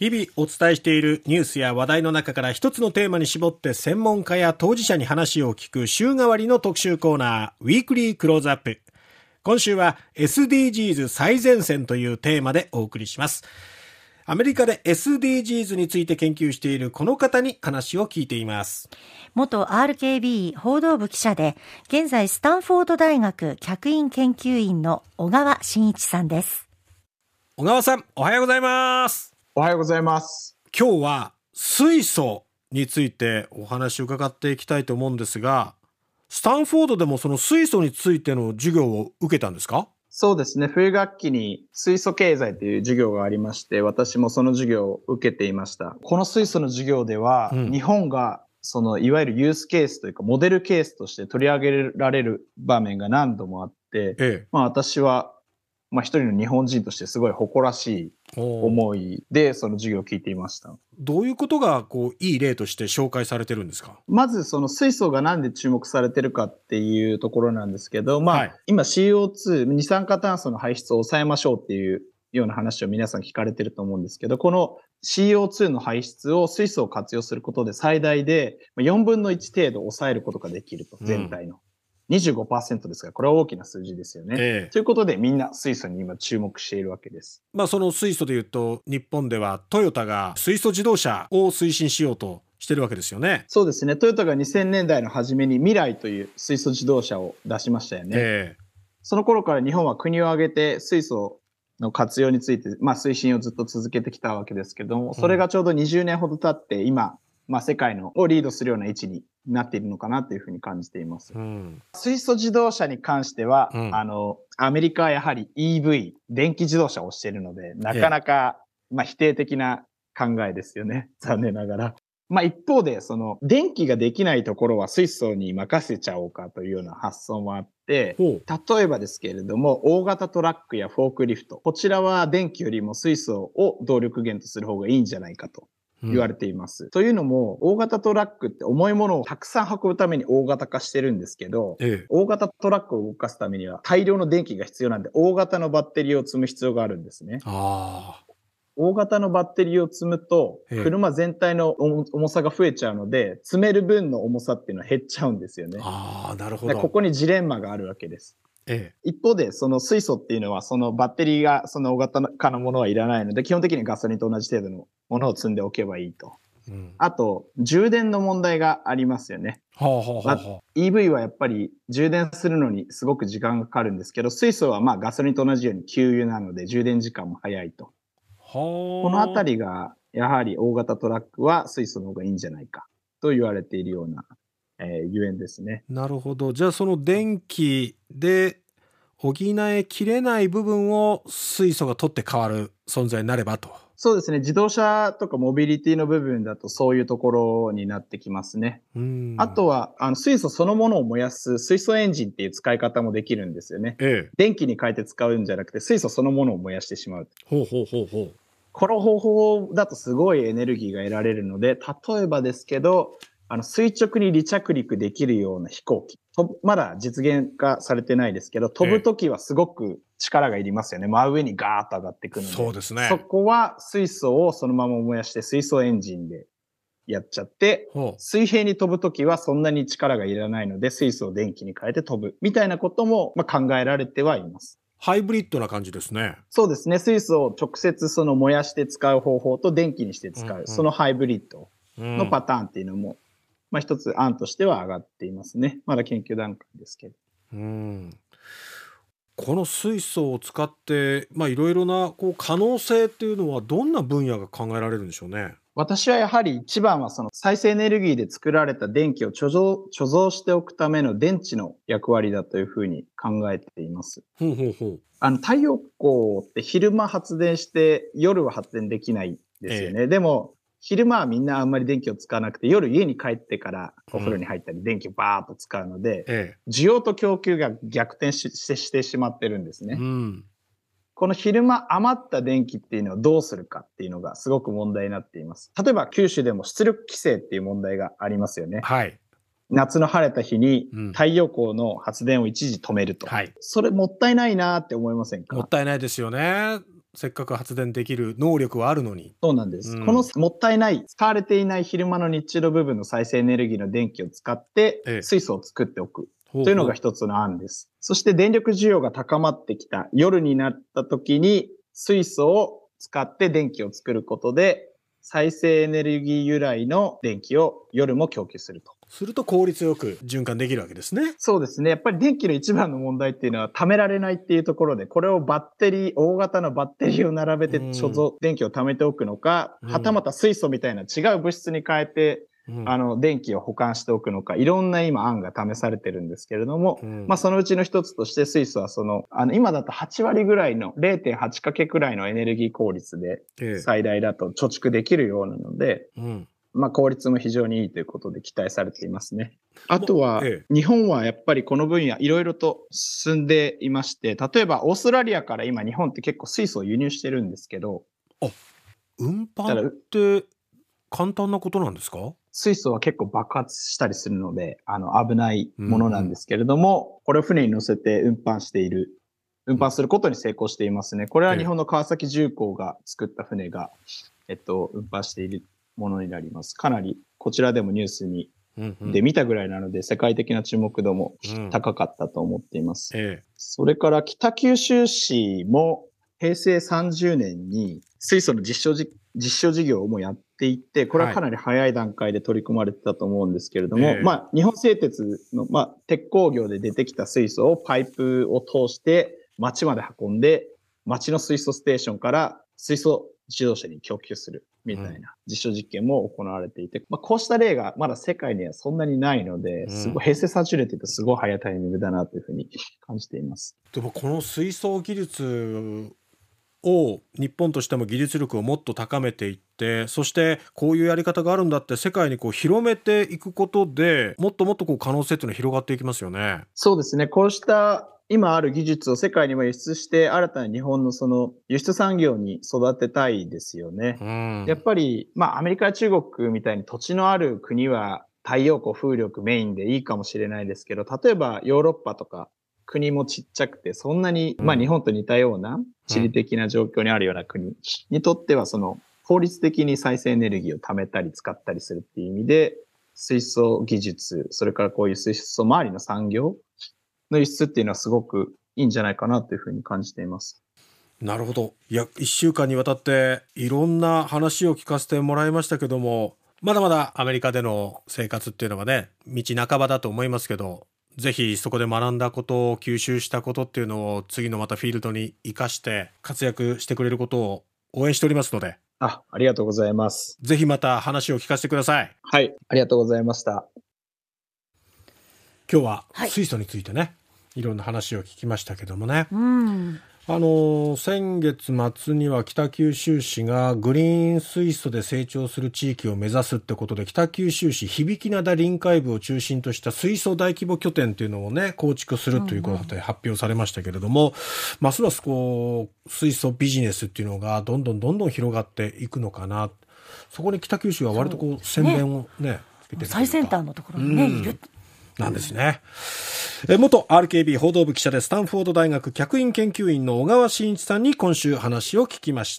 日々お伝えしているニュースや話題の中から一つのテーマに絞って専門家や当事者に話を聞く週替わりの特集コーナー、ウィークリークローズアップ。今週は SDGs 最前線というテーマでお送りします。アメリカで SDGs について研究しているこの方に話を聞いています。元 RKB 報道部記者で、現在スタンフォード大学客員研究員の小川真一さんです。小川さん、おはようございます。おはようございます。今日は水素についてお話を伺っていきたいと思うんですが、スタンフォードでもその水素についての授業を受けたんですか？そうですね。冬学期に水素経済という授業がありまして、私もその授業を受けていました。この水素の授業では、うん、日本がそのいわゆるユースケースというかモデルケースとして取り上げられる場面が何度もあって、ええ、まあ私はまあ一人の日本人としてすごい誇らしい思いでその授業を聞いていました。どういうことがこういい例として紹介されてるんですか？まずその水素がなんで注目されてるかっていうところなんですけど、まあ、はい、今 CO2、二酸化炭素の排出を抑えましょうっていうような話を皆さん聞かれてると思うんですけど、この CO2 の排出を水素を活用することで最大で4分の1程度抑えることができると、全体の。25%ですが、これは大きな数字ですよね。ええ、ということで、みんな水素に今注目しているわけです。まあ、その水素でいうと、日本ではトヨタが水素自動車を推進しようとしてるわけですよね。そうですね。トヨタが2000年代の初めに未来という水素自動車を出しましたよね。え、その頃から日本は国を挙げて水素の活用について、まあ、推進をずっと続けてきたわけですけども、それがちょうど20年ほど経って、今、まあ、世界のをリードするような位置になっているのかなというふうに感じています。うん、水素自動車に関しては、うん、あの、アメリカはやはり EV、電気自動車をしているので、なかなか、まあ、否定的な考えですよね。残念ながら。まあ一方で、その、電気ができないところは水素に任せちゃおうかというような発想もあって、例えばですけれども、大型トラックやフォークリフト、こちらは電気よりも水素を動力源とする方がいいんじゃないかと言われています。うん、というのも、大型トラックって重いものをたくさん運ぶために大型化してるんですけど、ええ、大型トラックを動かすためには大量の電気が必要なんで、大型のバッテリーを積む必要があるんですね。大型のバッテリーを積むと、車全体の重さが増えちゃうので、積める分の重さっていうのは減っちゃうんですよね。ああ、なるほど。ここにジレンマがあるわけです。ええ、一方で、その水素っていうのは、そのバッテリーがその大型化のものはいらないので、基本的にガソリンと同じ程度のものを積んでおけばいいと。うん、あと、充電の問題がありますよね。はあはあはあ、EV はやっぱり充電するのにすごく時間がかかるんですけど、水素はまあガソリンと同じように給油なので充電時間も早いと。はあ、このあたりが、やはり大型トラックは水素の方がいいんじゃないかと言われているようなえー、ゆえんですね。なるほど。じゃあその電気で補えきれない部分を水素が取って変わる存在になればと。そうですね。自動車とかモビリティの部分だとそういうところになってきますね。あとは、あの、水素そのものを燃やす水素エンジンっていう使い方もできるんですよね。ええ、電気に変えて使うんじゃなくて、水素そのものを燃やしてしまう。ほうほうほうほう。この方法だとすごいエネルギーが得られるので、例えばですけど、あの、垂直に離着陸できるような飛行機。まだ実現化されてないですけど、飛ぶときはすごく力がいりますよね。真上にガーッと上がってくるので。そうですね。そこは水素をそのまま燃やして水素エンジンでやっちゃって、水平に飛ぶときはそんなに力がいらないので、水素を電気に変えて飛ぶ。みたいなことも、まあ、考えられてはいます。ハイブリッドな感じですね。そうですね。水素を直接その燃やして使う方法と電気にして使う、うんうん、そのハイブリッドのパターンっていうのもまあ、一つ案としては上がっていますね。まだ研究段階ですけど。うんこの水素を使って、まあ、いろいろなこう可能性っていうのはどんな分野が考えられるんでしょうね？私はやはり一番はその再生エネルギーで作られた電気を貯蔵貯蔵しておくための電池の役割だというふうに考えています。ほうほうほうあの太陽光って昼間発電して夜は発電できないですよね。ええ、でも昼間はみんなあんまり電気を使わなくて、夜家に帰ってからお風呂に入ったり電気をバーッと使うので、うん、需要と供給が逆転ししてしまってるんですね。うん、この昼間余った電気っていうのをどうするかっていうのがすごく問題になっています。例えば九州でも出力規制っていう問題がありますよね。はい。夏の晴れた日に太陽光の発電を一時止めると。はい。それもったいないなって思いませんか？もったいないですよね。せっかく発電できる能力はあるのに。そうなんです。うん、このもったいない、使われていない昼間の日中の部分の再生エネルギーの電気を使って、水素を作っておく。というのが一つの案です。そして電力需要が高まってきた夜になった時に水素を使って電気を作ることで再生エネルギー由来の電気を夜も供給すると。すると効率よく循環できるわけですね。そうですね。やっぱり電気の一番の問題っていうのは貯められないっていうところで、これをバッテリー、大型のバッテリーを並べて貯蔵、電気を貯めておくのか、はたまた水素みたいな違う物質に変えてあの、電気を保管しておくのか、いろんな今案が試されてるんですけれども、うん、まあそのうちの一つとして水素はその、あの、今だと8割ぐらいの0.8かけくらいのエネルギー効率で最大だと貯蓄できるようなので、ええ、まあ効率も非常にいいということで期待されていますね。あとは、え、日本はやっぱりこの分野いろいろと進んでいまして、例えばオーストラリアから今日本って結構水素を輸入してるんですけど、あ、運搬って簡単なことなんですか？水素は結構爆発したりするので、あの、危ないものなんですけれども、うん、これを船に乗せて運搬している、運搬することに成功していますね。これは日本の川崎重工が作った船が、えっと、運搬しているものになります。かなり、こちらでもニュースに、で見たぐらいなので、世界的な注目度も高かったと思っています。うんええ、それから北九州市も平成30年に水素の実証実証事業をもうやっていって、これはかなり早い段階で取り組まれてたと思うんですけれども、はい、まあ、日本製鉄の、まあ、鉄鋼業で出てきた水素をパイプを通して街まで運んで、街の水素ステーションから水素自動車に供給するみたいな実証実験も行われていて、うん、まあ、こうした例がまだ世界にはそんなにないので、すごい、平成30年って言うとすごい早いタイミングだなというふうに感じています。でもこの水素技術を日本としても技術力をもっと高めていってそしてこういうやり方があるんだって世界にこう広めていくことでもっともっとこう可能性っていうのは広がっていきますよね。そうですねこうした今ある技術を世界にも輸出して新たな日本のその輸出産業に育てたいですよね。うん、やっぱりまあアメリカや中国みたいに土地のある国は太陽光風力メインでいいかもしれないですけど例えばヨーロッパとか国もちっちゃくて、そんなに、まあ日本と似たような地理的な状況にあるような国にとっては、その効率的に再生エネルギーを貯めたり使ったりするっていう意味で、水素技術、それからこういう水素周りの産業の輸出っていうのはすごくいいんじゃないかなというふうに感じています。なるほど。いや、一週間にわたっていろんな話を聞かせてもらいましたけども、まだまだアメリカでの生活っていうのがね、道半ばだと思いますけど、ぜひそこで学んだことを吸収したことっていうのを次のまたフィールドに生かして活躍してくれることを応援しておりますので。あ、ありがとうございます。ぜひまた話を聞かせてください。はい、ありがとうございました。今日は水素についてね、はい、いろんな話を聞きましたけどもね。うん。あの先月末には北九州市がグリーン水素で成長する地域を目指すってことで北九州市響灘臨海部を中心とした水素大規模拠点っていうのをね構築するということで発表されましたけれども、うんうん、ますますこう水素ビジネスっていうのがどんどんどんどん広がっていくのかなそこに北九州は割とこう宣伝をねね最先端のところにね、うん、いるなんですね。え元 RKB 報道部記者でスタンフォード大学客員研究員の小川真一さんに今週話を聞きました。